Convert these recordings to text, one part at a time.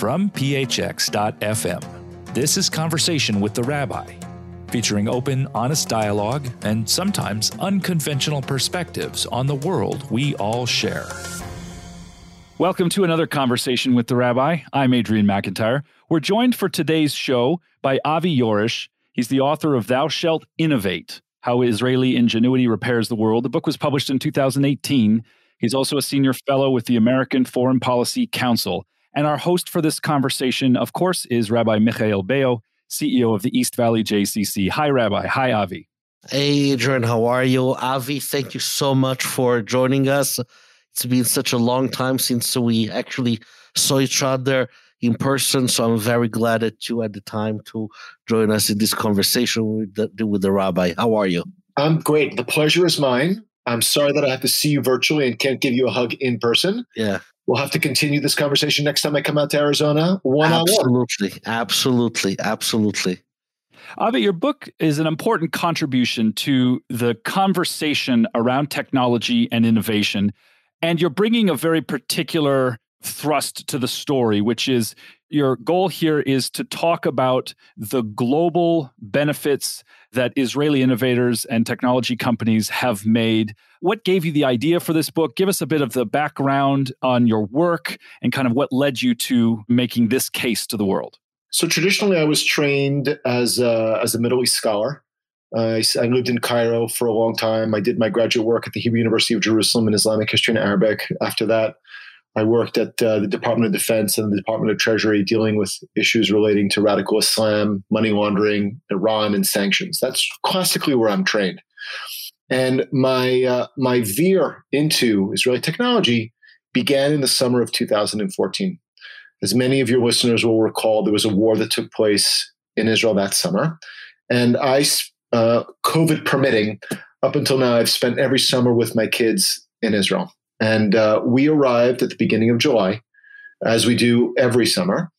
from phx.fm. This is Conversation with the Rabbi, featuring open, honest dialogue and sometimes unconventional perspectives on the world we all share. Welcome to another Conversation with the Rabbi. I'm Adrian McIntyre. We're joined for today's show by Avi Jorisch. He's the author of Thou Shalt Innovate How Israeli Ingenuity Repairs the World. The book was published in 2018. He's also a senior fellow with the American Foreign Policy Council. And our host for this conversation, of course, is Rabbi Michael Beyo, CEO of the East Valley JCC. Hi, Rabbi. Hi, Avi. Hey, Adrian. How are you? Avi, thank you so much for joining us. It's been such a long time since we actually saw each other in person. So I'm very glad that you had the time to join us in this conversation with the, with the rabbi. How are you? I'm great. The pleasure is mine. I'm sorry that I have to see you virtually and can't give you a hug in person. Yeah. We'll have to continue this conversation next time I come out to Arizona. One absolutely, absolutely, absolutely. Avi, your book is an important contribution to the conversation around technology and innovation. And you're bringing a very particular thrust to the story, which is your goal here is to talk about the global benefits that Israeli innovators and technology companies have made. What gave you the idea for this book? Give us a bit of the background on your work and kind of what led you to making this case to the world. So traditionally, I was trained as a, as a Middle East scholar. Uh, I, I, lived in Cairo for a long time. I did my graduate work at the Hebrew University of Jerusalem in Islamic history and Arabic. After that, I worked at uh, the Department of Defense and the Department of Treasury dealing with issues relating to radical Islam, money laundering, Iran, and sanctions. That's classically where I'm trained. And my uh, my veer into Israeli technology began in the summer of 2014. As many of your listeners will recall, there was a war that took place in Israel that summer, and I, uh, COVID permitting, up until now, I've spent every summer with my kids in Israel. And uh, we arrived at the beginning of July, as we do every summer.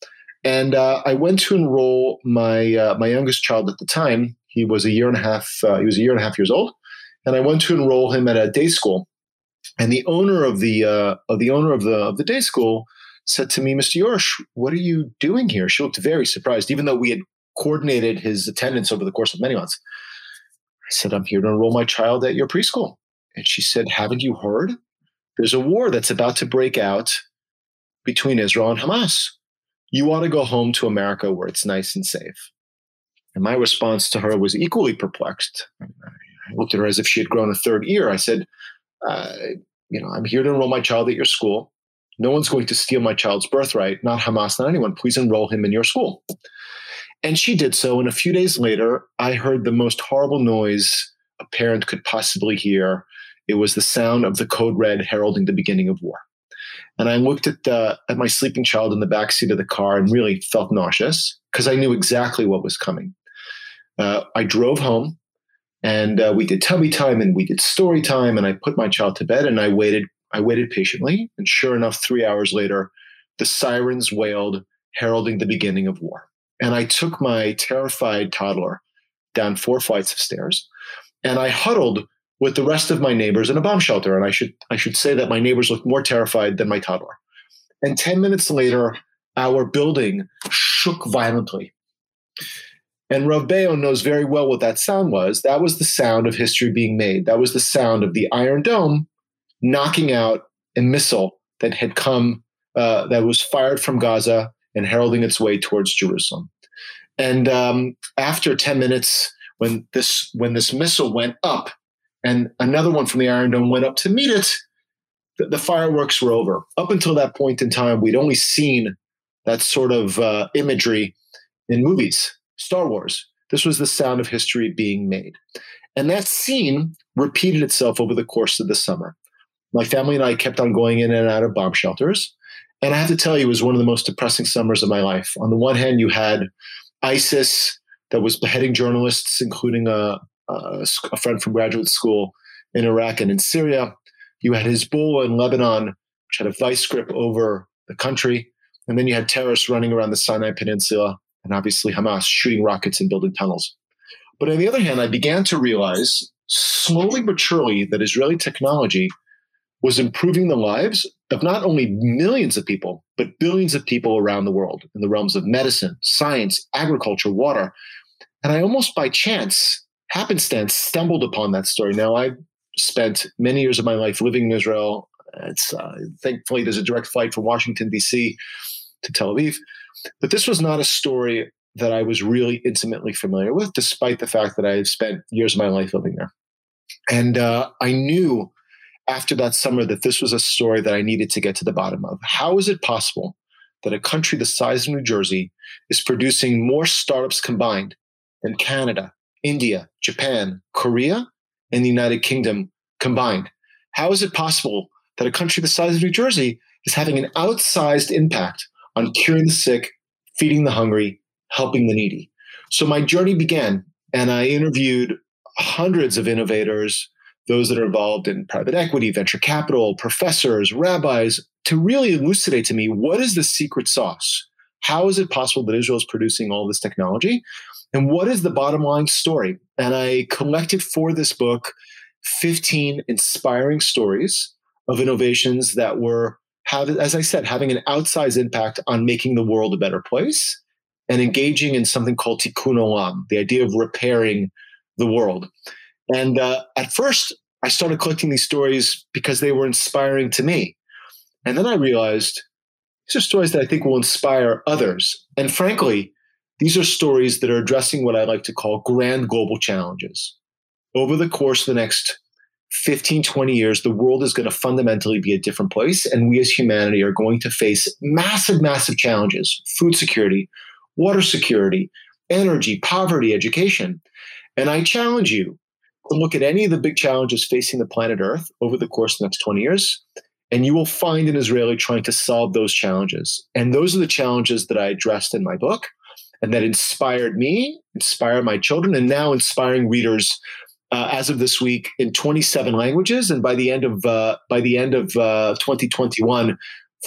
And uh, I went to enroll my uh, my youngest child at the time. He was a year and a half. Uh, he was a year and a half years old, and I went to enroll him at a day school. And the owner of the uh, of the owner of the of the day school said to me, "Mr. Jorisch, what are you doing here?" She looked very surprised, even though we had coordinated his attendance over the course of many months. I said, "I'm here to enroll my child at your preschool." And she said, "Haven't you heard? There's a war that's about to break out between Israel and Hamas. You ought to go home to America where it's nice and safe. And my response to her was equally perplexed. I looked at her as if she had grown a third ear. I said, uh, You know, I'm here to enroll my child at your school. No one's going to steal my child's birthright, not Hamas, not anyone. Please enroll him in your school. And she did so. And a few days later, I heard the most horrible noise a parent could possibly hear it was the sound of the code red heralding the beginning of war. And I looked at the, at my sleeping child in the back seat of the car and really felt nauseous because I knew exactly what was coming. Uh, I drove home and uh, we did tummy time and we did story time and I put my child to bed and I waited. I waited patiently, and sure enough, three hours later, the sirens wailed, heralding the beginning of war. And I took my terrified toddler down four flights of stairs, and I huddled with the rest of my neighbors in a bomb shelter. And I should I should say that my neighbors looked more terrified than my toddler. And 10 minutes later, our building shook violently. And Rav Beyo knows very well what that sound was. That was the sound of history being made. That was the sound of the Iron Dome knocking out a missile that had come, uh, that was fired from Gaza and heralding its way towards Jerusalem. And um, after 10 minutes, when this when this missile went up and another one from the Iron Dome went up to meet it, the, the fireworks were over. Up until that point in time, we'd only seen that sort of uh, imagery in movies, Star Wars. This was the sound of history being made. And that scene repeated itself over the course of the summer. My family and I kept on going in and out of bomb shelters. And I have to tell you, it was one of the most depressing summers of my life. On the one hand, you had ISIS that was beheading journalists, including a, uh, a friend from graduate school in Iraq and in Syria. You had Hezbollah in Lebanon, which had a vice grip over the country. And then you had terrorists running around the Sinai Peninsula, and obviously Hamas shooting rockets and building tunnels. But on the other hand, I began to realize slowly but surely that Israeli technology was improving the lives of not only millions of people, but billions of people around the world in the realms of medicine, science, agriculture, water. And I almost by chance, happenstance, stumbled upon that story. Now, I spent many years of my life living in Israel. It's uh, thankfully there's a direct flight from Washington D.C. to Tel Aviv, but this was not a story that I was really intimately familiar with, despite the fact that I had spent years of my life living there. And uh, I knew after that summer that this was a story that I needed to get to the bottom of. How is it possible that a country the size of New Jersey is producing more startups combined than Canada, India, Japan, Korea, and the United Kingdom combined? How is it possible that a country the size of New Jersey is having an outsized impact on curing the sick, feeding the hungry, helping the needy? So my journey began, and I interviewed hundreds of innovators, those that are involved in private equity, venture capital, professors, rabbis, to really elucidate to me what is the secret sauce? How is it possible that Israel is producing all this technology? And what is the bottom line story? And I collected for this book 15 inspiring stories of innovations that were, as I said, having an outsized impact on making the world a better place and engaging in something called tikkun olam, the idea of repairing the world. And uh, at first, I started collecting these stories because they were inspiring to me. And then I realized these are stories that I think will inspire others. And frankly, these are stories that are addressing what I like to call grand global challenges. Over the course of the next 15, 20 years, the world is going to fundamentally be a different place. And we as humanity are going to face massive, massive challenges food security, water security, energy, poverty, education. And I challenge you to look at any of the big challenges facing the planet Earth over the course of the next 20 years, and you will find an Israeli trying to solve those challenges. And those are the challenges that I addressed in my book and that inspired me, inspired my children, and now inspiring readers uh, as of this week in 27 languages. And by the end of uh, by the end of uh, 2021,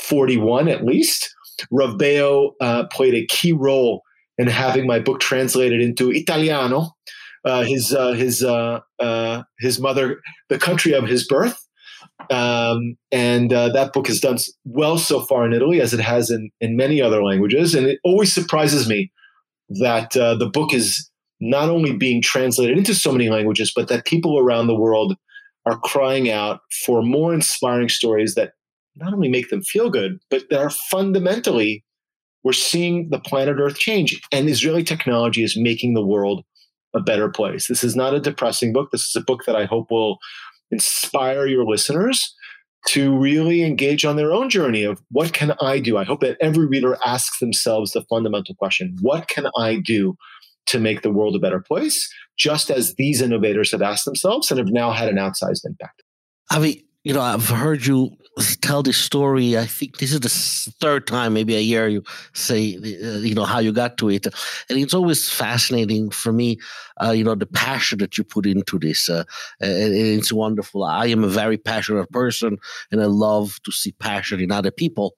41 at least. Rav Beyo uh, played a key role in having my book translated into Italiano, uh, his uh, his his mother, the country of his birth. Um, and uh, that book has done well so far in Italy, as it has in, in many other languages. And it always surprises me that the book is not only being translated into so many languages, but that people around the world are crying out for more inspiring stories that not only make them feel good, but that are fundamentally, we're seeing the planet Earth change. And Israeli technology is making the world a better place. This is not a depressing book. This is a book that I hope will inspire your listeners to really engage on their own journey of what can I do? I hope that every reader asks themselves the fundamental question what can I do to make the world a better place? Just as these innovators have asked themselves and have now had an outsized impact. Avi, you know, I've heard you tell this story. I think this is the third time, maybe a year, you say, uh, you know, how you got to it. And it's always fascinating for me, uh, you know, the passion that you put into this. Uh, it's wonderful. I am a very passionate person and I love to see passion in other people.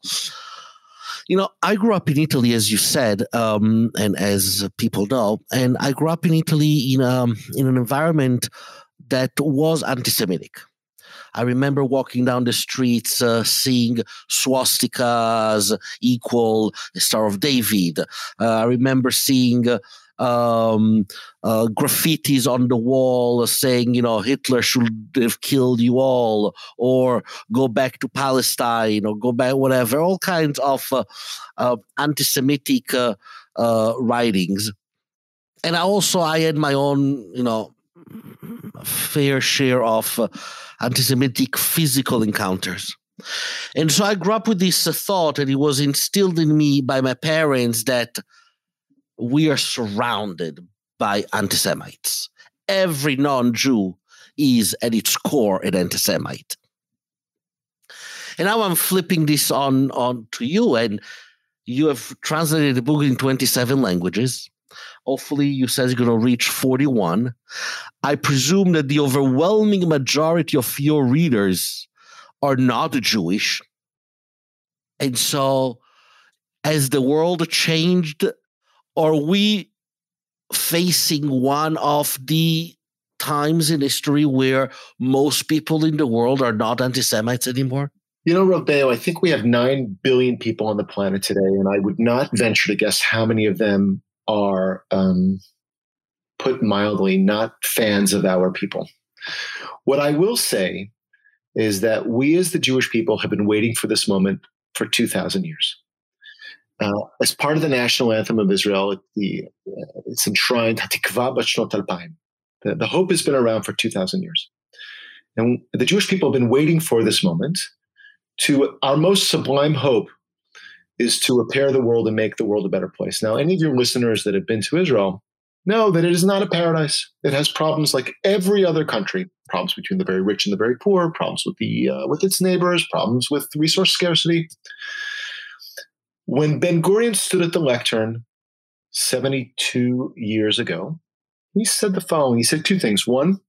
You know, I grew up in Italy, as you said, um, and as people know, and I grew up in Italy in, um, in an environment that was anti Semitic I remember walking down the streets, uh, seeing swastikas equal the Star of David. Uh, I remember seeing. Um, uh, graffitis on the wall saying, you know, Hitler should have killed you all, or go back to Palestine, or go back, whatever, all kinds of uh, uh, anti Semitic uh, uh, writings. And I also, I had my own, you know, fair share of uh, anti-Semitic physical encounters. And so I grew up with this uh, thought, and it was instilled in me by my parents that we are surrounded by anti Semites. Every non Jew is at its core an anti Semite. And now I'm flipping this on, on to you, and you have translated the book in 27 languages. Hopefully, you said you're going to reach 41. I presume that the overwhelming majority of your readers are not Jewish. And so, as the world changed, are we facing one of the times in history where most people in the world are not anti Semites anymore? You know, Rav Beyo, I think we have 9 billion people on the planet today, and I would not venture to guess how many of them are, um, put mildly, not fans of our people. What I will say is that we as the Jewish people have been waiting for this moment for 2,000 years. Uh, as part of the national anthem of Israel, the, uh, it's enshrined Hatikva. The, the hope has been around for 2,000 years. And the Jewish people have been waiting for this moment to our most sublime hope is to repair the world and make the world a better place. Now, any of your listeners that have been to Israel know that it is not a paradise. It has problems like every other country problems between the very rich and the very poor, problems with, the, uh, with its neighbors, problems with resource scarcity. When Ben Gurion stood at the lectern 72 years ago, he said the following. He said two things. One,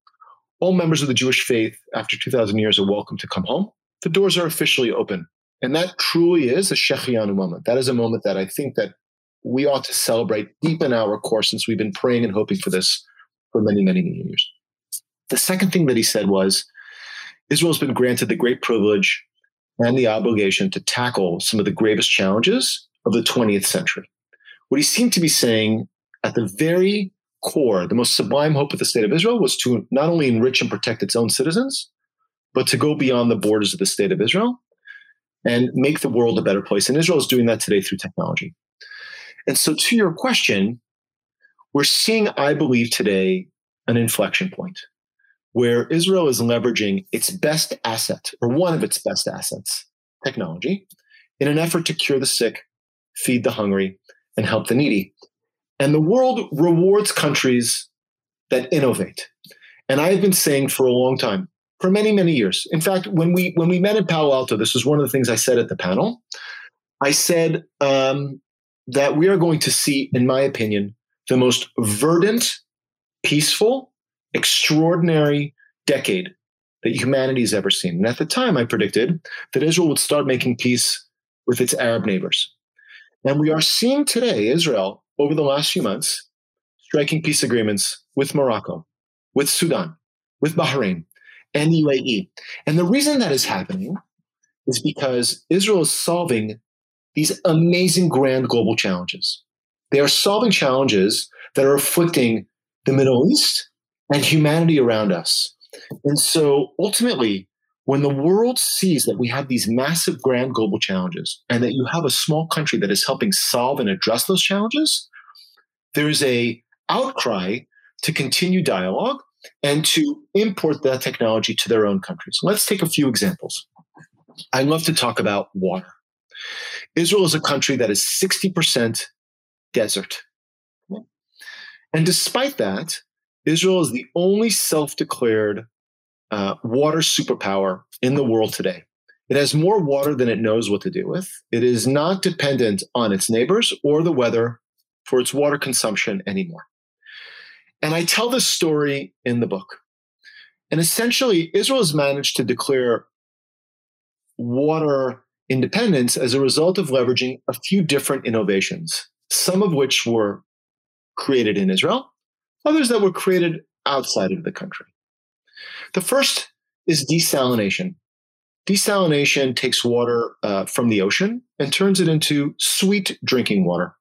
all members of the Jewish faith after 2,000 years are welcome to come home. The doors are officially open. And that truly is a Shehecheyanu moment. That is a moment that I think that we ought to celebrate deep in our core since we've been praying and hoping for this for many, many, many years. The second thing that he said was Israel's been granted the great privilege and the obligation to tackle some of the gravest challenges of the 20th century. What he seemed to be saying at the very core, the most sublime hope of the state of Israel was to not only enrich and protect its own citizens, but to go beyond the borders of the state of Israel and make the world a better place. And Israel is doing that today through technology. And so, to your question, we're seeing, I believe, today an inflection point where Israel is leveraging its best asset, or one of its best assets, technology, in an effort to cure the sick, feed the hungry, and help the needy. And the world rewards countries that innovate. And I have been saying for a long time, for many, many years. In fact, when we when we met in Palo Alto, this was one of the things I said at the panel. I said um, that we are going to see, in my opinion, the most verdant, peaceful, extraordinary decade that humanity has ever seen. And at the time, I predicted that Israel would start making peace with its Arab neighbors. And we are seeing today Israel, over the last few months, striking peace agreements with Morocco, with Sudan, with Bahrain, and the UAE. And the reason that is happening is because Israel is solving these amazing grand global challenges. They are solving challenges that are afflicting the Middle East and humanity around us. And so ultimately, when the world sees that we have these massive grand global challenges and that you have a small country that is helping solve and address those challenges, there's a outcry to continue dialogue and to import that technology to their own countries. Let's take a few examples. I love to talk about water. Israel is a country that is 60% desert. And despite that, Israel is the only self declared uh, water superpower in the world today. It has more water than it knows what to do with. It is not dependent on its neighbors or the weather for its water consumption anymore. And I tell this story in the book. And essentially, Israel has managed to declare water independence as a result of leveraging a few different innovations, some of which were created in Israel, others that were created outside of the country. The first is desalination. Desalination takes water uh, from the ocean and turns it into sweet drinking water.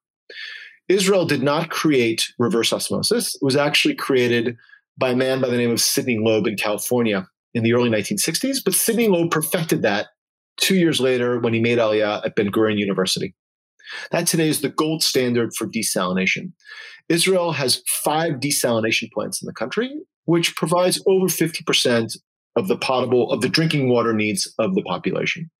Israel did not create reverse osmosis. It was actually created by a man by the name of Sidney Loeb in California in the early 1960s. But Sidney Loeb perfected that two years later when he made Aliyah at Ben Gurion University. That today is the gold standard for desalination. Israel has five desalination plants in the country, which provides over 50% of the potable, of the drinking water needs of the population.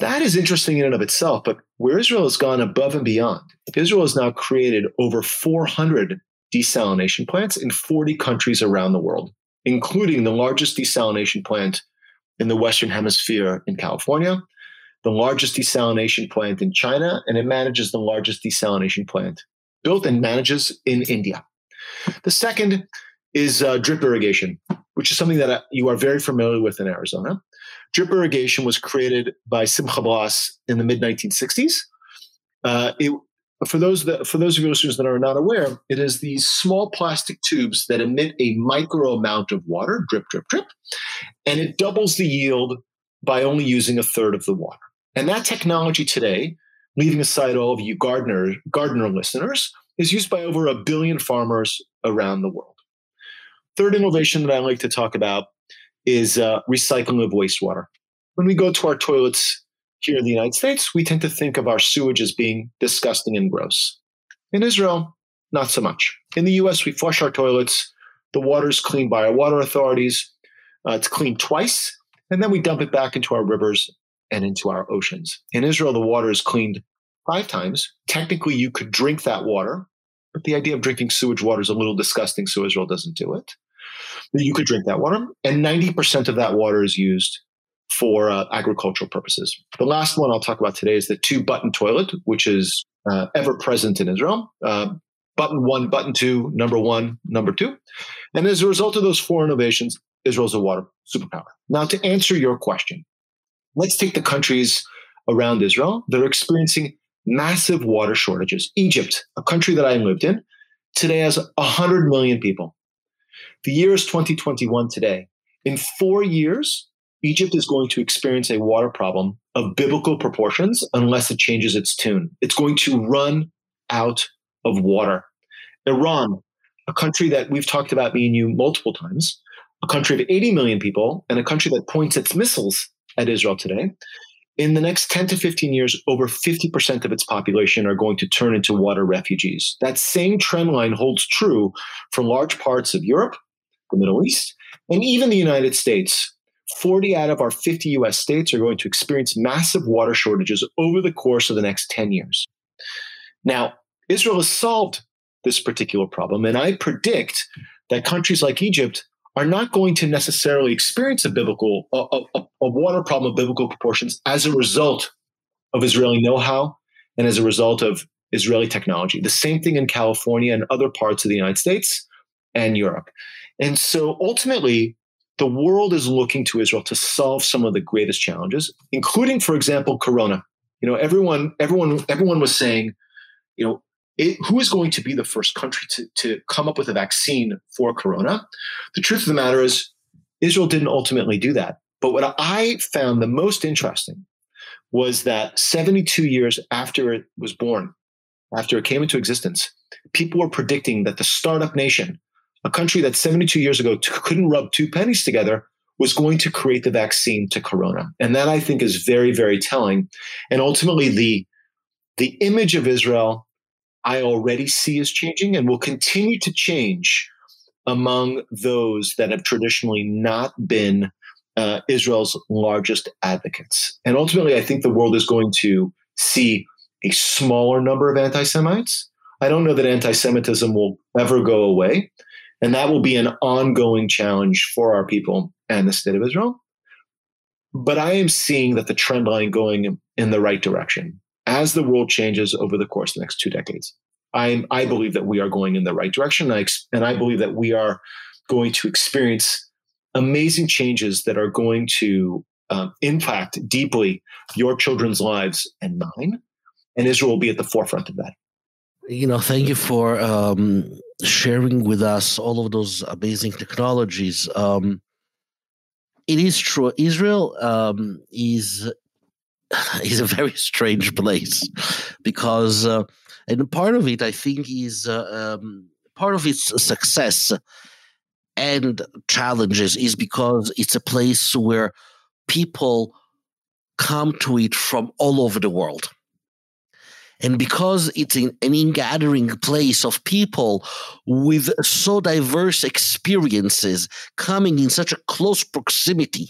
That is interesting in and of itself, but where Israel has gone above and beyond, Israel has now created over 400 desalination plants in 40 countries around the world, including the largest desalination plant in the Western Hemisphere in California, the largest desalination plant in China, and it manages the largest desalination plant built and manages in India. The second is uh, drip irrigation, which is something that uh, you are very familiar with in Arizona. Drip irrigation was created by Simcha Blass in the mid 1960s. Uh, for those that for those of you listeners that are not aware, it is these small plastic tubes that emit a micro amount of water, drip, drip, drip, and it doubles the yield by only using a third of the water. And that technology today, leaving aside all of you gardener gardener listeners, is used by over a billion farmers around the world. Third innovation that I like to talk about is uh, recycling of wastewater. When we go to our toilets here in the United States, we tend to think of our sewage as being disgusting and gross. In Israel, not so much. In the US, we flush our toilets. The water is cleaned by our water authorities. Uh, it's cleaned twice, and then we dump it back into our rivers and into our oceans. In Israel, the water is cleaned five times. Technically, you could drink that water, but the idea of drinking sewage water is a little disgusting, so Israel doesn't do it. But you could drink that water, and 90% of that water is used for uh, agricultural purposes. The last one I'll talk about today is the two button toilet, which is uh, ever present in Israel. Uh, button one, button two, number one, number two. And as a result of those four innovations, Israel's a water superpower. Now, to answer your question, let's take the countries around Israel that are experiencing massive water shortages. Egypt, a country that I lived in, today has 100 million people. The year is 2021 today. In four years, Egypt is going to experience a water problem of biblical proportions unless it changes its tune. It's going to run out of water. Iran, a country that we've talked about, me and you, multiple times, a country of 80 million people, and a country that points its missiles at Israel today. In the next 10 to 15 years, over 50% of its population are going to turn into water refugees. That same trend line holds true for large parts of Europe, the Middle East, and even the United States, 40 out of our 50 US states are going to experience massive water shortages over the course of the next 10 years. Now, Israel has solved this particular problem, and I predict that countries like Egypt are not going to necessarily experience a biblical a, a, a water problem of biblical proportions as a result of Israeli know-how and as a result of Israeli technology. The same thing in California and other parts of the United States and Europe. And so ultimately, the world is looking to Israel to solve some of the greatest challenges, including, for example, Corona. You know, everyone, everyone, everyone was saying, you know, it, who is going to be the first country to, to come up with a vaccine for Corona? The truth of the matter is, Israel didn't ultimately do that. But what I found the most interesting was that 72 years after it was born, after it came into existence, people were predicting that the startup nation a country that 72 years ago t- couldn't rub two pennies together was going to create the vaccine to corona. And that i think is very very telling. And ultimately the the image of israel i already see is changing and will continue to change among those that have traditionally not been uh, israel's largest advocates. And ultimately i think the world is going to see a smaller number of anti-semites. I don't know that anti-semitism will ever go away and that will be an ongoing challenge for our people and the state of Israel. But I am seeing that the trend line going in the right direction as the world changes over the course of the next two decades. I'm, I believe that we are going in the right direction. And I, and I believe that we are going to experience amazing changes that are going to um, impact deeply your children's lives and mine. And Israel will be at the forefront of that. You know, thank you for um, sharing with us all of those amazing technologies. Um, it is true. Israel um, is is a very strange place because, uh, and part of it, I think, is uh, um, part of its success and challenges is because it's a place where people come to it from all over the world. And because it's an, ingathering place of people with so diverse experiences coming in such a close proximity,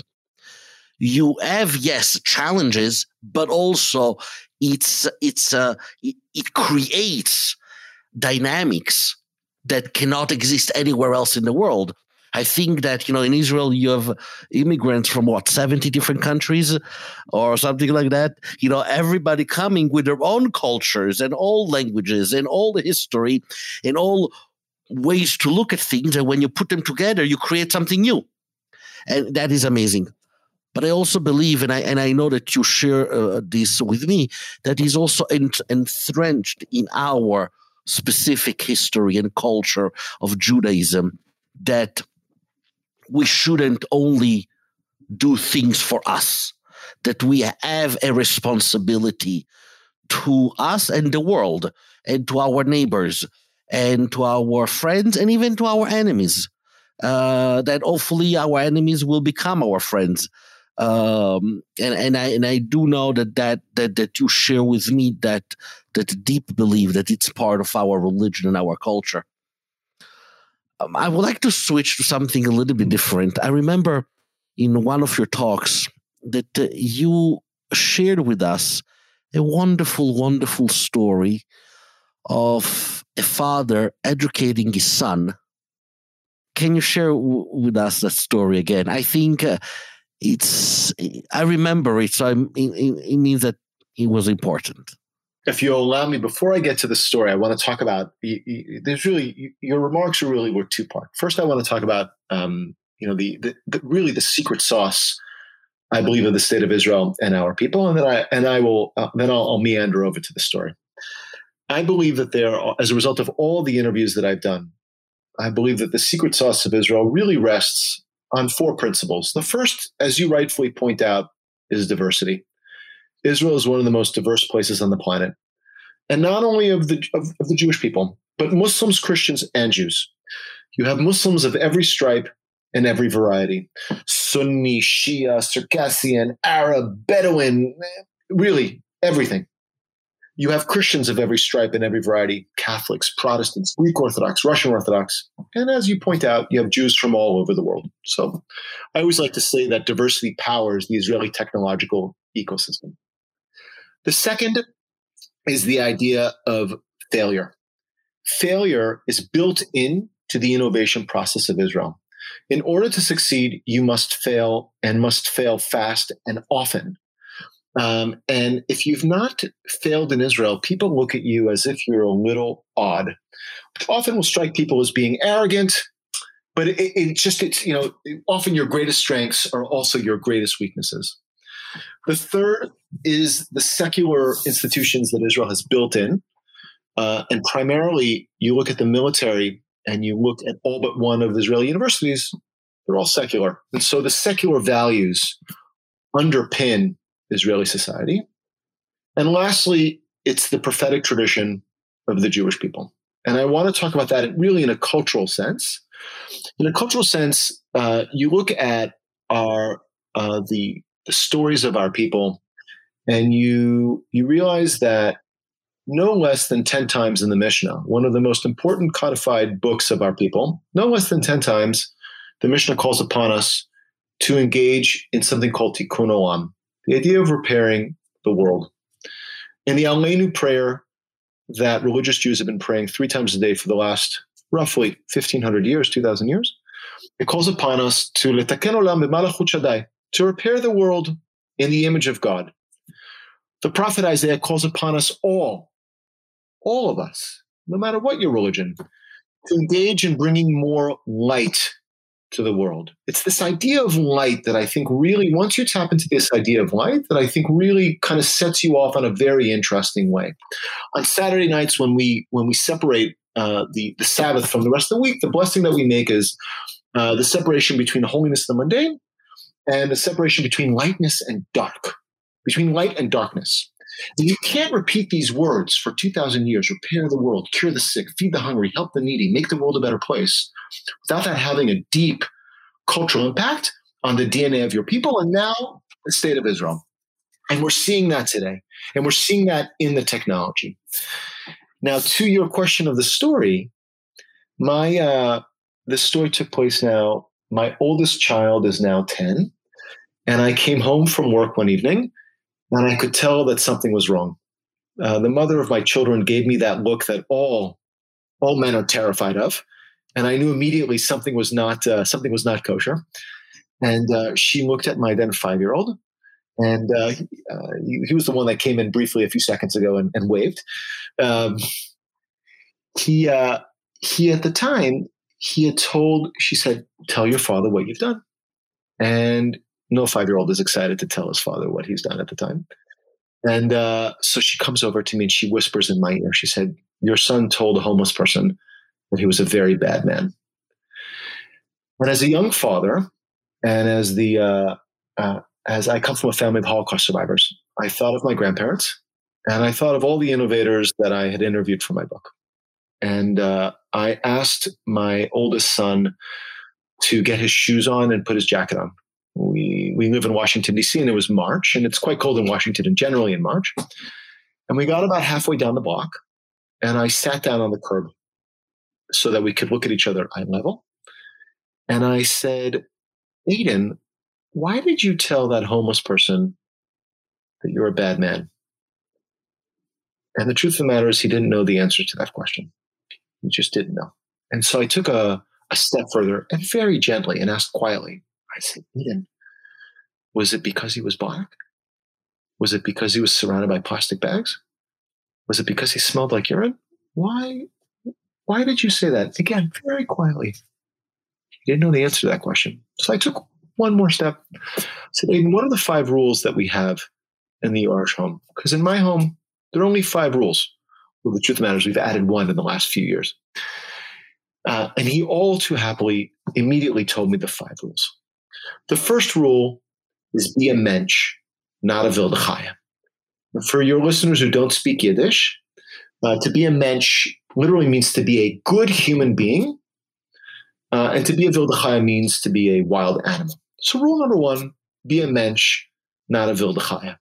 you have yes challenges, but also it's it's uh, it, it creates dynamics that cannot exist anywhere else in the world. I think that, you know, in Israel, you have immigrants from what, 70 different countries or something like that. You know, everybody coming with their own cultures and all languages and all the history and all ways to look at things. And when you put them together, you create something new. And that is amazing. But I also believe, and I and I know that you share uh, this with me, that is also ent- entrenched in our specific history and culture of Judaism that we shouldn't only do things for us, that we have a responsibility to us and the world and to our neighbors and to our friends and even to our enemies. Uh, that hopefully our enemies will become our friends. Um, and, and I and I do know that, that that that you share with me that that deep belief that it's part of our religion and our culture. Um, I would like to switch to something a little bit different. I remember in one of your talks that uh, you shared with us a wonderful, wonderful story of a father educating his son. Can you share w- with us that story again? I think uh, it's, I remember it, so it, it means that it was important if you'll allow me, before I get to the story, I want to talk about. There's really your remarks are really were two part. First, I want to talk about um, you know the, the, the, really the secret sauce. I believe of the state of Israel and our people, and then I and I will uh, then I'll, I'll, meander over to the story. I believe that there, as a result of all the interviews that I've done, I believe that the secret sauce of Israel really rests on four principles. The first, as you rightfully point out, is diversity. Israel is one of the most diverse places on the planet, and not only of the of, of the Jewish people, but Muslims, Christians, and Jews. You have Muslims of every stripe and every variety Sunni, Shia, Circassian, Arab, Bedouin, really everything. You have Christians of every stripe and every variety Catholics, Protestants, Greek Orthodox, Russian Orthodox. And as you point out, you have Jews from all over the world. So I always like to say that diversity powers the Israeli technological ecosystem. The second is the idea of failure. Failure is built in to the innovation process of Israel. In order to succeed, you must fail and must fail fast and often. Um, and if you've not failed in Israel, people look at you as if you're a little odd, which often will strike people as being arrogant. But it, it just, it's, you know, often your greatest strengths are also your greatest weaknesses. The third is the secular institutions that Israel has built in. Uh, and primarily, you look at the military and you look at all but one of the Israeli universities, they're all secular. And so the secular values underpin Israeli society. And lastly, it's the prophetic tradition of the Jewish people. And I want to talk about that really in a cultural sense. In a cultural sense, uh, you look at our uh, the the stories of our people, and you you realize that no less than 10 times in the Mishnah, one of the most important codified books of our people, no less than 10 times, the Mishnah calls upon us to engage in something called tikkun olam, the idea of repairing the world. In the Aleinu prayer that religious Jews have been praying three times a day for the last roughly 1500 years, 2000 years, it calls upon us to letaken olam to repair the world in the image of God. The prophet Isaiah calls upon us all, all of us, no matter what your religion, to engage in bringing more light to the world. It's this idea of light that I think really, once you tap into this idea of light, that I think really kind of sets you off on a very interesting way. On Saturday nights, when we when we separate uh, the the Sabbath from the rest of the week, the blessing that we make is uh, the separation between the holiness and the mundane, and the separation between lightness and dark, between light and darkness. And you can't repeat these words for 2,000 years repair the world, cure the sick, feed the hungry, help the needy, make the world a better place without that having a deep cultural impact on the DNA of your people and now the state of Israel. And we're seeing that today. And we're seeing that in the technology. Now, to your question of the story, my uh, story took place now my oldest child is now 10. And I came home from work one evening and I could tell that something was wrong. Uh, the mother of my children gave me that look that all all men are terrified of, and I knew immediately something was not uh, something was not kosher. And uh, she looked at my then five year old, and uh, uh, he, he, was the one that came in briefly a few seconds ago and, and waved. Um, he uh, he at the time he had told, she said, tell your father what you've done. And no five year old is excited to tell his father what he's done at the time. And uh, so she comes over to me and she whispers in my ear. She said, Your son told a homeless person that he was a very bad man. And as a young father, and as the uh, uh, as I come from a family of Holocaust survivors, I thought of my grandparents, and I thought of all the innovators that I had interviewed for my book. And uh, I asked my oldest son to get his shoes on and put his jacket on. We we live in Washington D.C. and it was March, and it's quite cold in Washington and generally in March. And we got about halfway down the block, and I sat down on the curb so that we could look at each other eye level. And I said, Aiden, why did you tell that homeless person that you're a bad man? And the truth of the matter is, he didn't know the answer to that question. He just didn't know. And so I took a, a step further and very gently and asked quietly, I said, Aiden, was it because he was black? Was it because he was surrounded by plastic bags? Was it because he smelled like urine? Why why did you say that? Again, very quietly. He didn't know the answer to that question. So I took one more step. I said, Aiden, what are the five rules that we have in the Jorisch home? Because in my home, there are only five rules. Well, the truth of the matter is we've added one in the last few years. Uh, and he all too happily immediately told me the five rules. The first rule is be a mensch, not a wilde chaya. For your listeners who don't speak Yiddish, uh, to be a mensch literally means to be a good human being, uh, and to be a wilde chaya means to be a wild animal. So rule number one, be a mensch, not a wilde chaya.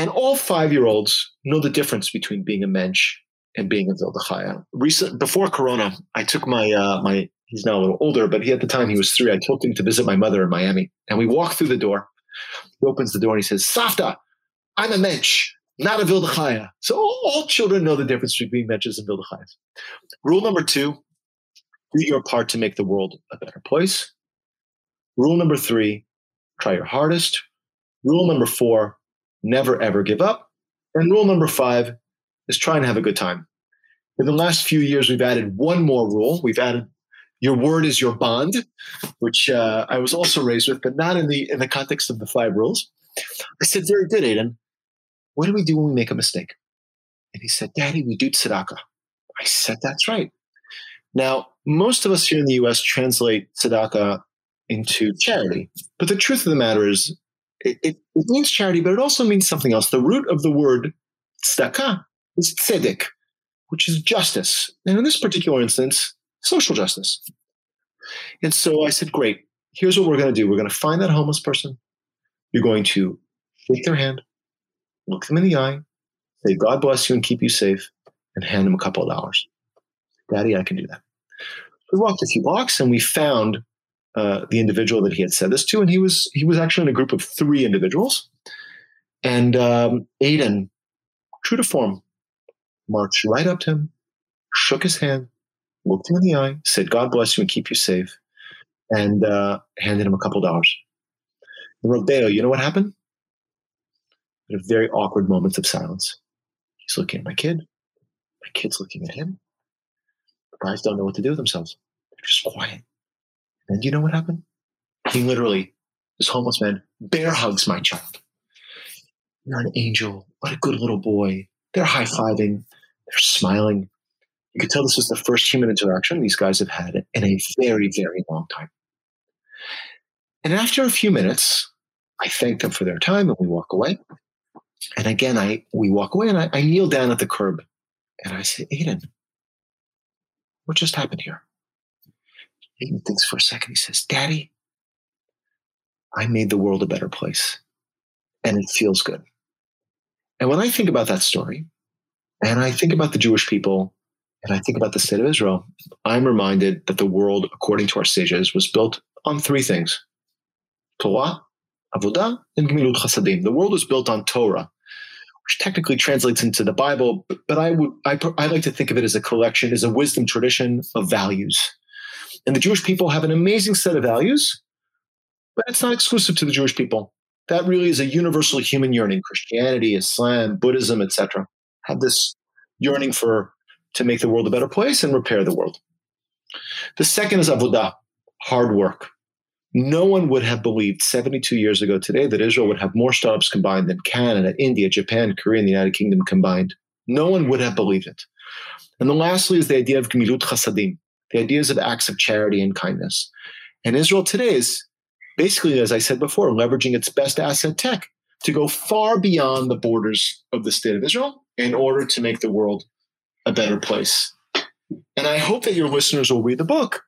And all five-year-olds know the difference between being a mensch and being a wilde chaya. Recent, before Corona, I took my uh, my he's now a little older, but he at the time he was three. I took him to visit my mother in Miami, and we walk through the door. He opens the door and he says, "Savta, I'm a mensch, not a wilde chaya." So all, all, children know the difference between menches and wilde chayas. Rule number two: do your part to make the world a better place. Rule number three: try your hardest. Rule number four: never ever give up. And rule number five is try and have a good time. In the last few years, we've added one more rule. We've added your word is your bond, which uh, I was also raised with, but not in the in the context of the five rules. I said, "Very good, Aiden. What do we do when we make a mistake?" And he said, "Daddy, we do tzedakah." I said, "That's right." Now, most of us here in the U.S. translate tzedakah into charity, but the truth of the matter is, it, it, means charity, but it also means something else. The root of the word tzedakah is tzedek, which is justice, and in this particular instance, social justice. And so I said, great, here's what we're going to do. We're going to find that homeless person. You're going to shake their hand, look them in the eye, say, God bless you and keep you safe, and hand them a couple of dollars. Daddy, I can do that. We walked a few blocks and we found uh, the individual that he had said this to, and he was he was actually in a group of three individuals. And um, Aiden, true to form, marched right up to him, shook his hand, looked him in the eye, said, God bless you and keep you safe, and uh, handed him a couple dollars. And Rav Beyo, you know what happened? a very awkward moments of silence. He's looking at my kid. My kid's looking at him. The guys don't know what to do with themselves. They're just quiet. And you know what happened? He literally, this homeless man, bear hugs my child. You're an angel. What a good little boy. They're high fiving. They're smiling. You could tell this was the first human interaction these guys have had in a very, very long time. And after a few minutes, I thank them for their time and we walk away. And again, I we walk away and I, I kneel down at the curb and I say, Aiden, what just happened here? Aiden thinks for a second. He says, Daddy, I made the world a better place and it feels good. And when I think about that story, and I think about the Jewish people and I think about the state of Israel, I'm reminded that the world, according to our sages, was built on three things Torah, Avodah, and Gemilut Chasadim. The world was built on Torah, which technically translates into the Bible, but I would I, I like to think of it as a collection, as a wisdom tradition of values. And the Jewish people have an amazing set of values, but it's not exclusive to the Jewish people. That really is a universal human yearning. Christianity, Islam, Buddhism, etc., have this yearning for to make the world a better place and repair the world. The second is avodah, hard work. no one would have believed 72 years ago today that Israel would have more startups combined than Canada, India, Japan, Korea, and the United Kingdom combined. No one would have believed it. And then lastly is the idea of gemilut chasadim, the ideas of acts of charity and kindness. And Israel today is basically, as I said before, leveraging its best asset tech to go far beyond the borders of the state of Israel in order to make the world a better place. And I hope that your listeners will read the book.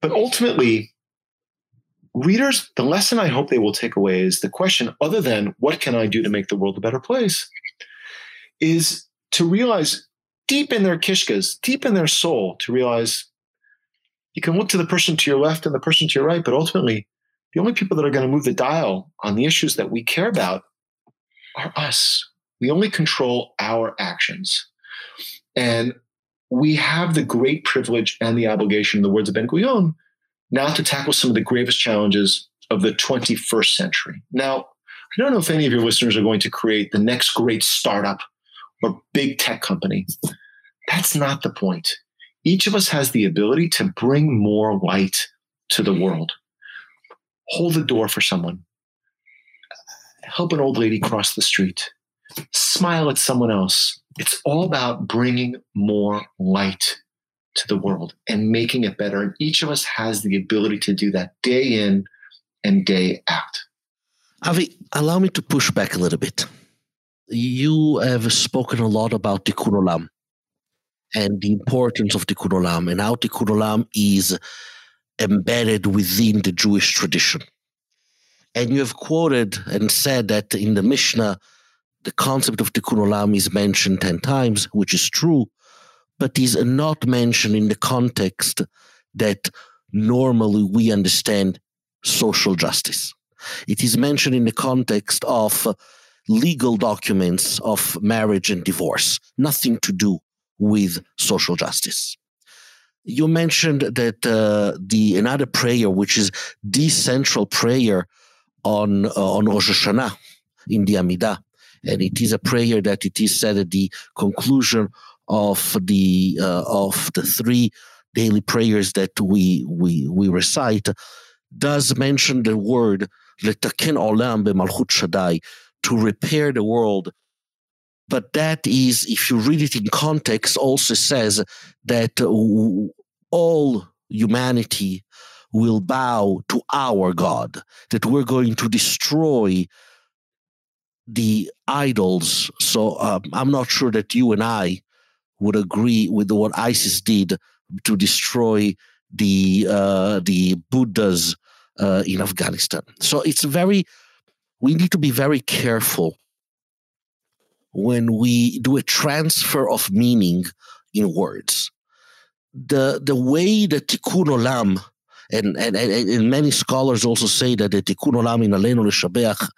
But ultimately, readers, the lesson I hope they will take away is the question, other than what can I do to make the world a better place, is to realize deep in their kishkas, deep in their soul, to realize you can look to the person to your left and the person to your right, but ultimately, the only people that are going to move the dial on the issues that we care about are us. We only control our actions. And we have the great privilege and the obligation, in the words of Ben Gurion, now to tackle some of the gravest challenges of the 21st century. Now, I don't know if any of your listeners are going to create the next great startup or big tech company. That's not the point. Each of us has the ability to bring more light to the world. Hold the door for someone. Help an old lady cross the street. Smile at someone else. It's all about bringing more light to the world and making it better. And each of us has the ability to do that day in and day out. Avi, allow me to push back a little bit. You have spoken a lot about Tikkun Olam and the importance of Tikkun Olam and how Tikkun Olam is embedded within the Jewish tradition. And you have quoted and said that in the Mishnah, the concept of Tikkun Olam is mentioned 10 times, which is true but is not mentioned in the context that normally we understand social justice. It is mentioned in the context of legal documents of marriage and divorce, nothing to do with social justice. You mentioned that uh, the another prayer, which is the central prayer on uh, on Rosh Hashanah in the Amidah, and it is a prayer that it is said at the conclusion of the uh, of the three daily prayers that we we we recite does mention the word letaken olam be b'malchut shaddai to repair the world but that is if you read it in context also says that all humanity will bow to our god that we're going to destroy the idols so um, i'm not sure that you and i would agree with what ISIS did to destroy the uh, the Buddhas uh, in Afghanistan. So it's very we need to be very careful when we do a transfer of meaning in words. The the way that Tikkun Olam and, and, and, many scholars also say that the Tikkun Olam in Aleinu L'Shabeach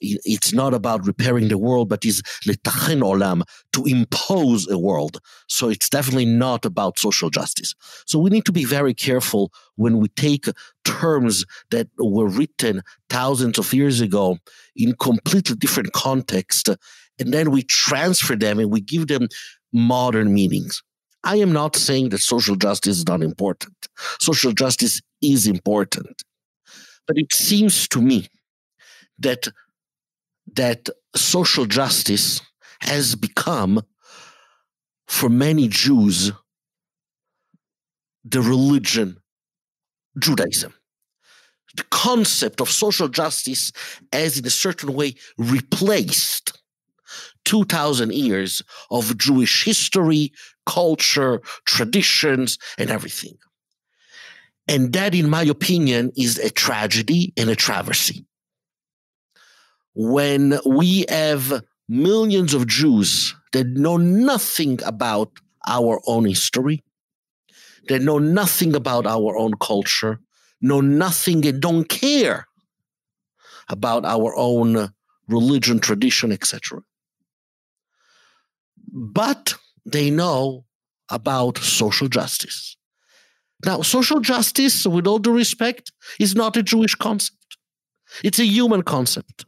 it's not about repairing the world, but is letachen olam, to impose a world. So it's definitely not about social justice. So we need to be very careful when we take terms that were written thousands of years ago in completely different context, and then we transfer them and we give them modern meanings. I am not saying that social justice is not important. Social justice is important. But it seems to me that that social justice has become, for many Jews, the religion Judaism. The concept of social justice has in a certain way replaced 2,000 years of Jewish history, culture, traditions, and everything. And that, in my opinion, is a tragedy and a travesty when we have millions of Jews that know nothing about our own history, that know nothing about our own culture, know nothing and don't care about our own religion, tradition, etc. But they know about social justice. Now, social justice, with all due respect, is not a Jewish concept. It's a human concept.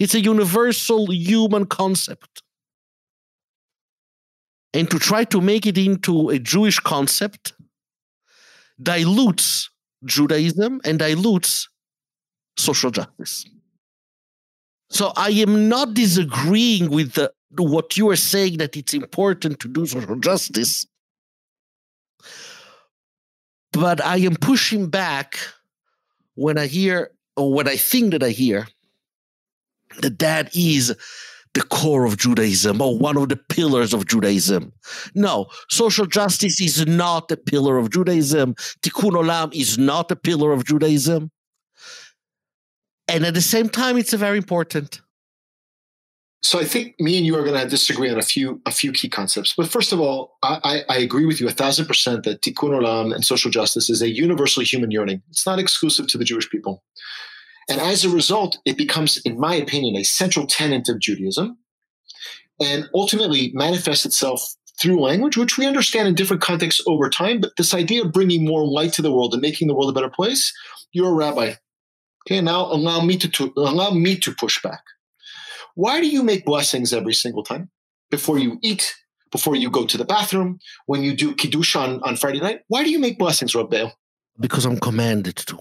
It's a universal human concept. And to try to make it into a Jewish concept dilutes Judaism and dilutes social justice. So I am not disagreeing with the, what you are saying that it's important to do social justice, but I am pushing back when I hear or when I think that I hear that that is the core of Judaism or one of the pillars of Judaism. No, social justice is not a pillar of Judaism. Tikkun olam is not a pillar of Judaism. And at the same time, it's very important. So I think me and you are going to disagree on a few a few key concepts. But first of all, I, I agree with you a thousand percent that tikkun olam and social justice is a universal human yearning. It's not exclusive to the Jewish people. And as a result, it becomes, in my opinion, a central tenet of Judaism and ultimately manifests itself through language, which we understand in different contexts over time. But this idea of bringing more light to the world and making the world a better place, you're a rabbi. Okay, now allow me to, to allow me to push back. Why do you make blessings every single time? Before you eat, before you go to the bathroom, when you do kiddush on, on Friday night? Why do you make blessings, Rabbi? Because I'm commanded to.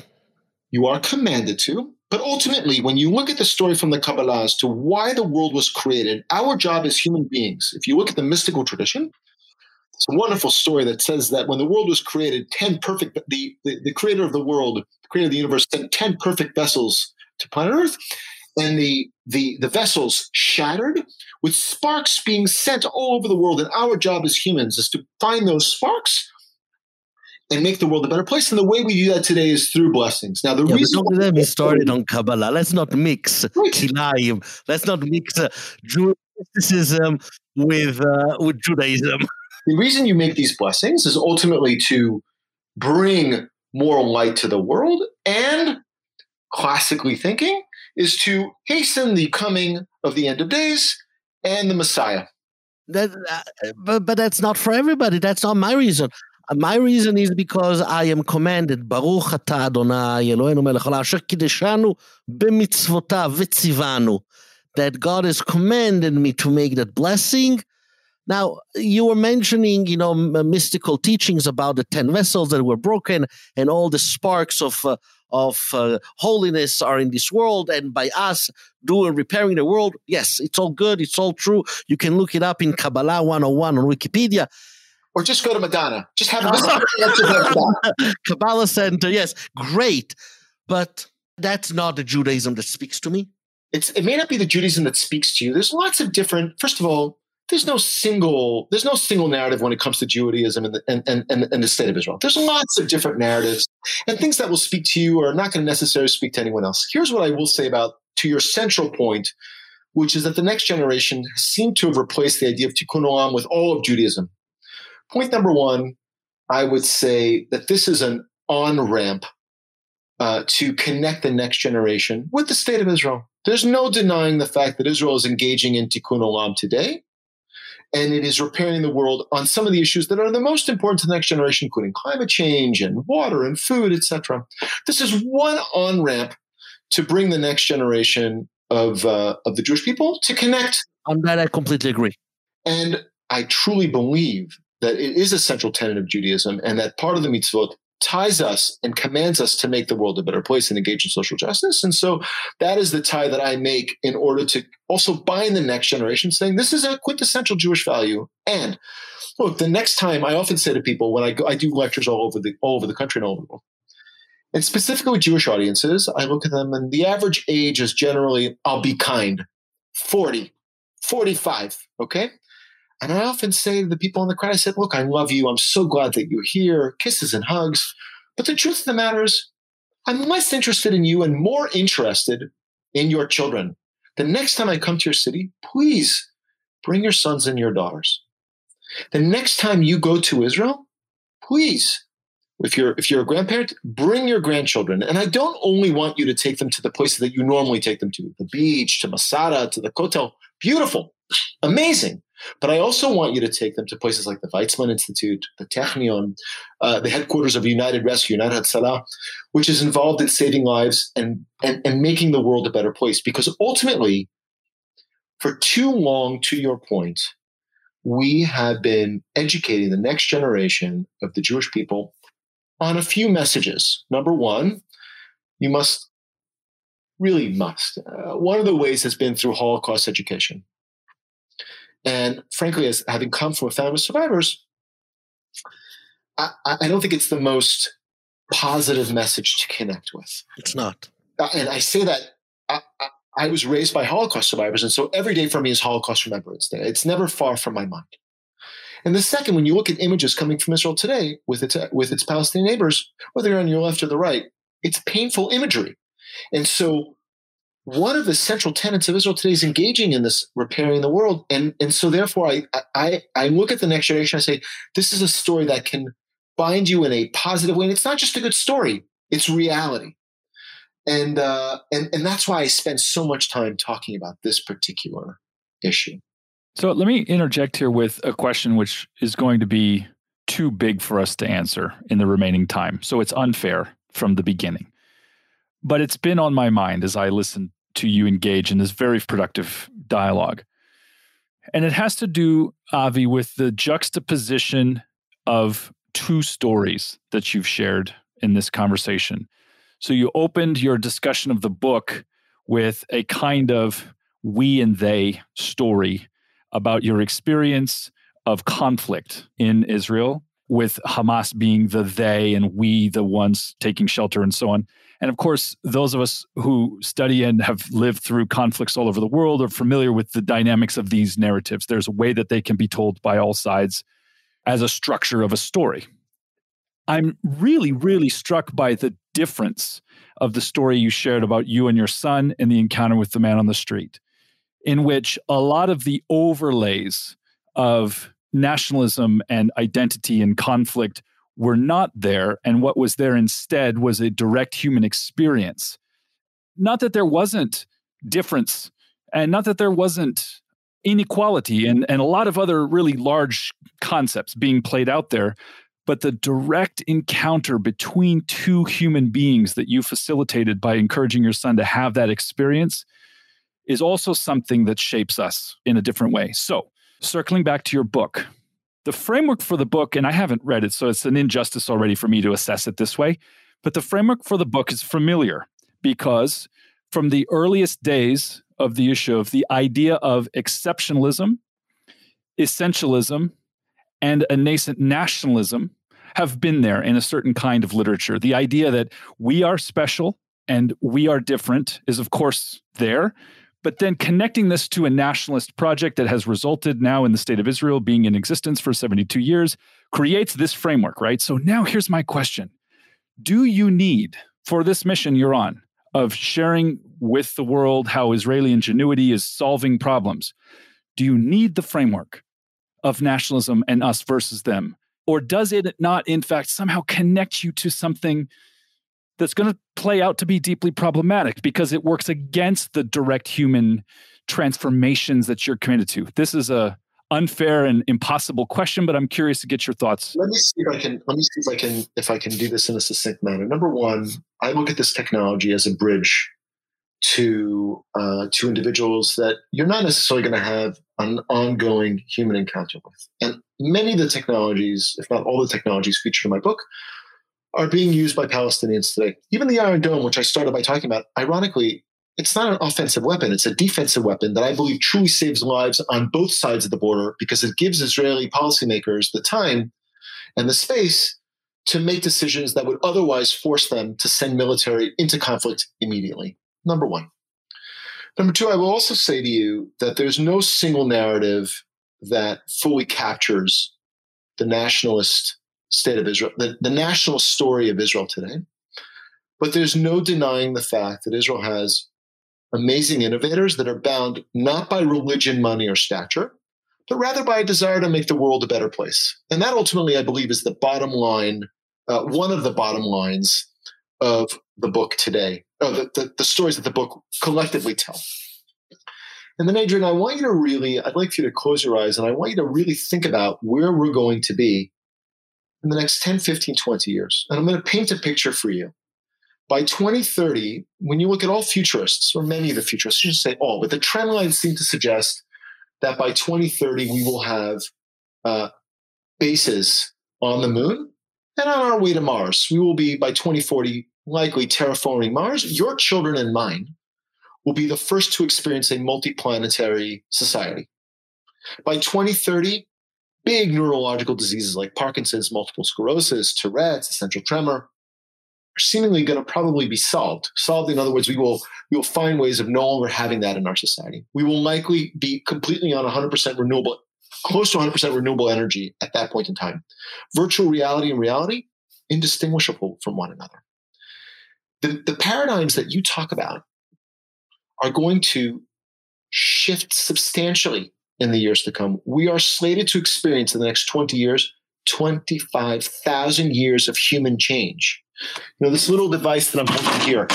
You are commanded to. But ultimately, when you look at the story from the Kabbalah as to why the world was created, our job as human beings, if you look at the mystical tradition, it's a wonderful story that says that when the world was created, 10 perfect, the, the, the creator of the world, the creator of the universe, sent 10 perfect vessels to planet Earth, and the, the, the vessels shattered with sparks being sent all over the world. And our job as humans is to find those sparks and make the world a better place. And the way we do that today is through blessings. Now, the yeah, reason don't let me started on Kabbalah. Let's not mix Right. Kilayim. Let's not mix uh, Jew- mysticism with uh, with Judaism. the reason you make these blessings is ultimately to bring more light to the world and classically thinking is to hasten the coming of the end of days and the Messiah. That, uh, but but that's not for everybody. That's not my reason. Uh, My reason is because I am commanded, Baruch אתה אדוני אלוהינו מלך העולם, אשר קידשנו במצוותיו וציוונו, that God has commanded me to make that blessing. Now, you were mentioning, you know, m- mystical teachings about the 10 vessels that were broken and all the sparks of, uh, of uh, holiness are in this world. And by us doing repairing the world, yes, it's all good. It's all true. You can look it up in Kabbalah 101 on Wikipedia. Or just go to Madonna. Just have a Kabbalah Center, yes, great. But that's not the Judaism that speaks to me. it's it may not be the Judaism that speaks to you. There's lots of different. First of all, there's no single there's no single narrative when it comes to Judaism and the, and, and, and, the state of Israel. There's lots of different narratives and things that will speak to you are not going to necessarily speak to anyone else. Here's what I will say about to your central point, which is that the next generation seem to have replaced the idea of tikkun olam with all of Judaism. Point number one, I would say that this is an on ramp uh, to connect the next generation with the state of Israel. There's no denying the fact that Israel is engaging in tikkun olam today, and it is repairing the world on some of the issues that are the most important to the next generation, including climate change and water and food, etc. This is one on ramp to bring the next generation of uh, of the Jewish people to connect On that, I completely agree. and I truly believe that it is a central tenet of Judaism and that part of the mitzvot ties us and commands us to make the world a better place and engage in social justice. And so that is the tie that I make in order to also bind the next generation, saying this is a quintessential Jewish value. And look, the next time I often say to people when I go, I do lectures all over the all over the country and all over the world. And specifically with Jewish audiences, I look at them and the average age is generally, I'll be kind, 40, 45. Okay. And I often say to the people in the crowd, I said, Look, I love you. I'm so glad that you're here. Kisses and hugs. But the truth of the matter is, I'm less interested in you and more interested in your children. The next time I come to your city, please bring your sons and your daughters. The next time you go to Israel, please, if you're if you're a grandparent, bring your grandchildren. And I don't only want you to take them to the places that you normally take them to, the beach, to Masada, to the Kotel. Beautiful, amazing. But I also want you to take them to places like the Weizmann Institute, the Technion, uh, the headquarters of United Rescue, United Hatzalah, which is involved in saving lives and, and, and making the world a better place. Because ultimately, for too long, to your point, we have been educating the next generation of the Jewish people on a few messages. Number one, you must really must. Uh, one of the ways has been through Holocaust education. And frankly, as having come from a family of survivors, I, I don't think it's the most positive message to connect with. It's not. Uh, and I say that I, I, I, was raised by Holocaust survivors, and so every day for me is Holocaust Remembrance Day. It's never far from my mind. And the second, when you look at images coming from Israel today with its with its Palestinian neighbors, whether you're on your left or the right, it's painful imagery. And so one of the central tenets of Israel today is engaging in this repairing the world. And, and so therefore I, I, I look at the next generation, I say, this is a story that can bind you in a positive way. And it's not just a good story, it's reality. And, uh, and, and that's why I spend so much time talking about this particular issue. So let me interject here with a question which is going to be too big for us to answer in the remaining time. So it's unfair from the beginning. But it's been on my mind as I listen to you engage in this very productive dialogue. And it has to do, Avi, with the juxtaposition of two stories that you've shared in this conversation. So you opened your discussion of the book with a kind of we and they story about your experience of conflict in Israel, with Hamas being the they and we, the ones taking shelter and so on. And of course, those of us who study and have lived through conflicts all over the world are familiar with the dynamics of these narratives. There's a way that they can be told by all sides as a structure of a story. I'm really, really struck by the difference of the story you shared about you and your son and the encounter with the man on the street, in which a lot of the overlays of nationalism and identity and conflict were not there. And what was there instead was a direct human experience. Not that there wasn't difference and not that there wasn't inequality and, and a lot of other really large concepts being played out there. But the direct encounter between two human beings that you facilitated by encouraging your son to have that experience is also something that shapes us in a different way. So, circling back to your book, the framework for the book, and I haven't read it, so it's an injustice already for me to assess it this way, but the framework for the book is familiar because from the earliest days of the issue of the idea of exceptionalism, essentialism, and a nascent nationalism have been there in a certain kind of literature. The idea that we are special and we are different is, of course, there. But then connecting this to a nationalist project that has resulted now in the state of Israel being in existence for 72 years creates this framework, right? So now here's my question Do you need, for this mission you're on, of sharing with the world how Israeli ingenuity is solving problems, do you need the framework of nationalism and us versus them? Or does it not, in fact, somehow connect you to something that's going to play out to be deeply problematic because it works against the direct human transformations that you're committed to. This is a unfair and impossible question, but I'm curious to get your thoughts. Let me see if I can let me see if I can if I can do this in a succinct manner. Number one, I look at this technology as a bridge to uh, to individuals that you're not necessarily going to have an ongoing human encounter with. And many of the technologies, if not all the technologies featured in my book, are being used by Palestinians today. Even the Iron Dome, which I started by talking about, ironically, it's not an offensive weapon. It's a defensive weapon that I believe truly saves lives on both sides of the border because it gives Israeli policymakers the time and the space to make decisions that would otherwise force them to send military into conflict immediately. Number one. Number two, I will also say to you that there's no single narrative that fully captures the nationalist state of Israel, the, the national story of Israel today. But there's no denying the fact that Israel has amazing innovators that are bound not by religion, money, or stature, but rather by a desire to make the world a better place. And that ultimately, I believe, is the bottom line, uh, one of the bottom lines of the book today, oh, the, the, the stories that the book collectively tell. And then, Adrian, I want you to really, I'd like for you to close your eyes and I want you to really think about where we're going to be in the next 10, 15, 20 years. And I'm going to paint a picture for you. By 2030, when you look at all futurists, or many of the futurists, you should say all, but the trend lines seem to suggest that by 2030, we will have uh, bases on the moon and on our way to Mars. We will be by 2040 likely terraforming Mars. Your children and mine will be the first to experience a multiplanetary society. By 2030, big neurological diseases like Parkinson's, multiple sclerosis, Tourette's, essential tremor are seemingly going to probably be solved. Solved, in other words, we will we will find ways of no longer having that in our society. We will likely be completely on 100% renewable, close to 100% renewable energy at that point in time. Virtual reality and reality indistinguishable from one another. The, the paradigms that you talk about are going to shift substantially in the years to come. We are slated to experience in the next 20 years 25,000 years of human change. You know, this little device that I'm holding here,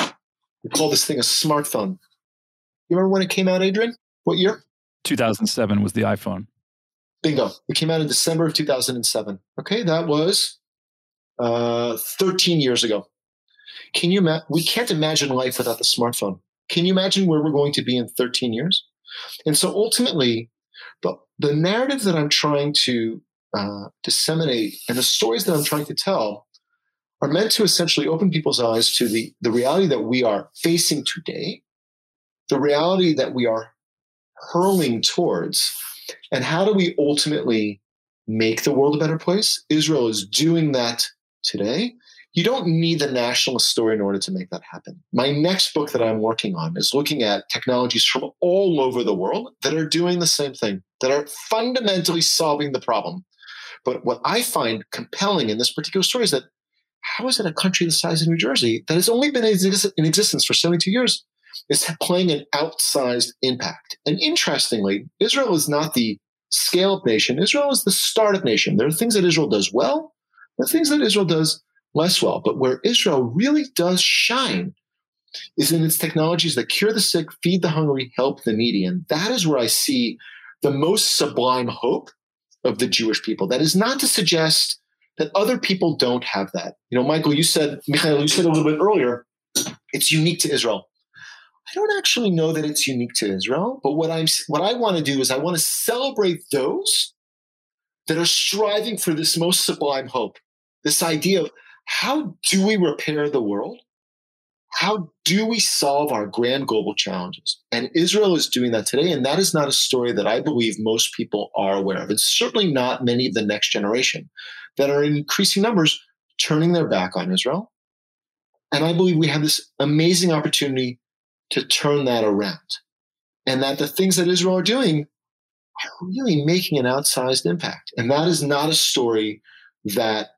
we call this thing a smartphone. You remember when it came out, Adrian? What year? 2007 was the iPhone. Bingo. It came out in December of 2007. Okay, that was uh, 13 years ago. Can you imagine? We can't imagine life without the smartphone. Can you imagine where we're going to be in 13 years? And so ultimately, the, narrative that I'm trying to uh, disseminate and the stories that I'm trying to tell are meant to essentially open people's eyes to the, the reality that we are facing today, the reality that we are hurling towards, and how do we ultimately make the world a better place? Israel is doing that today you don't need the nationalist story in order to make that happen. My next book that I'm working on is looking at technologies from all over the world that are doing the same thing, that are fundamentally solving the problem. But what I find compelling in this particular story is that how is it a country the size of New Jersey that has only been in existence for 72 years is playing an outsized impact? And interestingly, Israel is not the scale up nation. Israel is the startup nation. There are things that Israel does well, the things that Israel does less well. But where Israel really does shine is in its technologies that cure the sick, feed the hungry, help the needy. And that is where I see the most sublime hope of the Jewish people. That is not to suggest that other people don't have that. You know, Michael, you said, Michael, you said a little bit earlier, it's unique to Israel. I don't actually know that it's unique to Israel, but what I'm what I want to do is I want to celebrate those that are striving for this most sublime hope. This idea of how do we repair the world? How do we solve our grand global challenges? And Israel is doing that today. And that is not a story that I believe most people are aware of. It's certainly not many of the next generation that are in increasing numbers turning their back on Israel. And I believe we have this amazing opportunity to turn that around. And that the things that Israel are doing are really making an outsized impact. And that is not a story that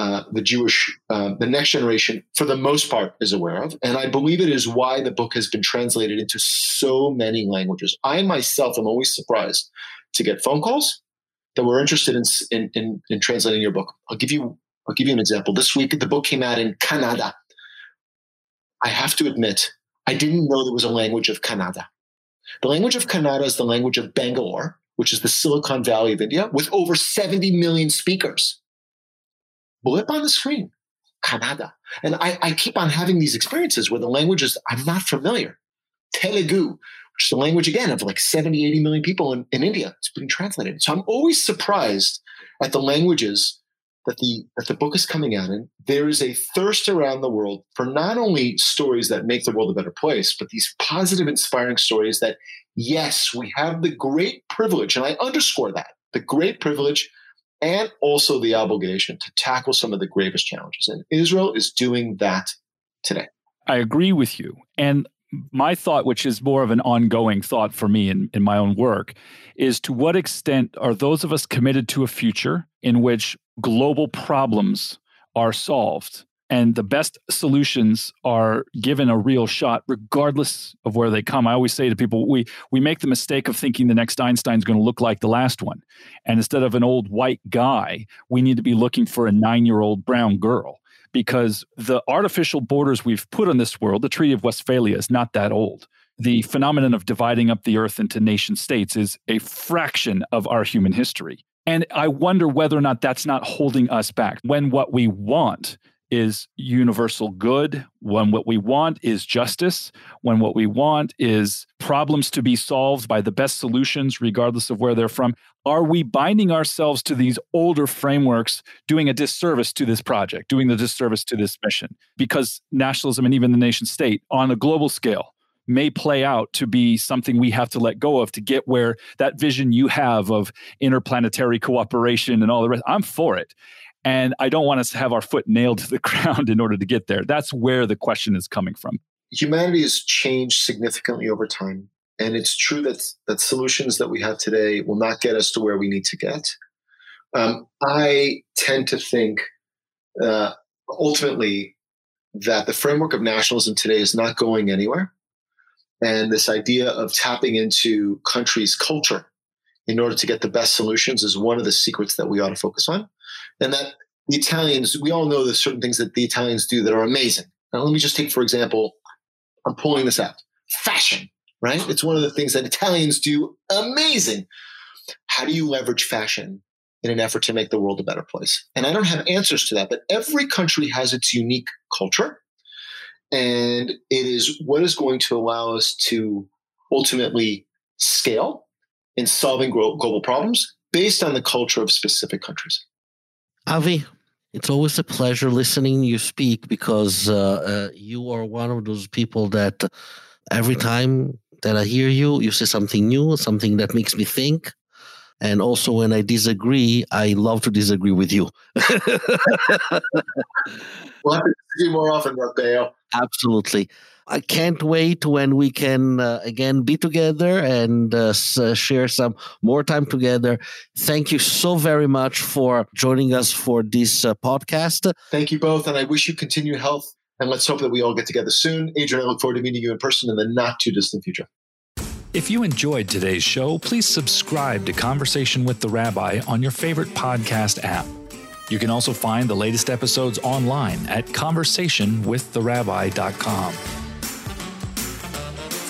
uh, the Jewish, uh, the next generation, for the most part, is aware of. And I believe it is why the book has been translated into so many languages. I myself am always surprised to get phone calls that were interested in, in, in, in translating your book. I'll give you I'll give you an example. This week, the book came out in Kannada. I have to admit, I didn't know there was a language of Kannada. The language of Kannada is the language of Bangalore, which is the Silicon Valley of India, with over 70 million speakers blip on the screen, Kannada. And I, I keep on having these experiences where the languages I'm not familiar. Telugu, which is a language again of like 70, 80 million people in, in India. It's being translated. So I'm always surprised at the languages that the that the book is coming out in. There is a thirst around the world for not only stories that make the world a better place, but these positive, inspiring stories that, yes, we have the great privilege, and I underscore that, the great privilege and also the obligation to tackle some of the gravest challenges. And Israel is doing that today. I agree with you. And my thought, which is more of an ongoing thought for me in, in my own work, is to what extent are those of us committed to a future in which global problems are solved and the best solutions are given a real shot regardless of where they come. I always say to people we we make the mistake of thinking the next einstein's going to look like the last one. And instead of an old white guy we need to be looking for a 9-year-old brown girl because the artificial borders we've put on this world the treaty of westphalia is not that old. The phenomenon of dividing up the earth into nation states is a fraction of our human history. And I wonder whether or not that's not holding us back. When what we want is universal good, when what we want is justice, when what we want is problems to be solved by the best solutions, regardless of where they're from, are we binding ourselves to these older frameworks, doing a disservice to this project, doing the disservice to this mission? Because nationalism and even the nation state on a global scale may play out to be something we have to let go of to get where that vision you have of interplanetary cooperation and all the rest. I'm for it. And I don't want us to have our foot nailed to the ground in order to get there. That's where the question is coming from. Humanity has changed significantly over time. And it's true that, that solutions that we have today will not get us to where we need to get. Um, I tend to think uh, ultimately that the framework of nationalism today is not going anywhere. And this idea of tapping into countries' culture in order to get the best solutions is one of the secrets that we ought to focus on. And that the Italians, we all know there's certain things that the Italians do that are amazing. Now, let me just take, for example, I'm pulling this out fashion, right? It's one of the things that Italians do amazing. How do you leverage fashion in an effort to make the world a better place? And I don't have answers to that, but every country has its unique culture. And it is what is going to allow us to ultimately scale in solving global problems based on the culture of specific countries. Avi, it's always a pleasure listening you speak because uh, uh, you are one of those people that every time that I hear you, you say something new, something that makes me think. And also, when I disagree, I love to disagree with you. we'll to see more often, Matteo. Absolutely. I can't wait when we can uh, again be together and uh, uh, share some more time together. Thank you so very much for joining us for this uh, podcast. Thank you both, and I wish you continued health. And let's hope that we all get together soon. Adrian, I look forward to meeting you in person in the not too distant future. If you enjoyed today's show, please subscribe to Conversation with the Rabbi on your favorite podcast app. You can also find the latest episodes online at conversationwiththerabbi.com.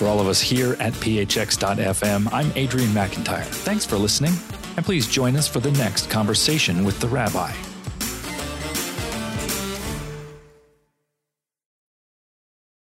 For all of us here at phx.fm, I'm Adrian McIntyre. Thanks for listening, and please join us for the next conversation with the rabbi.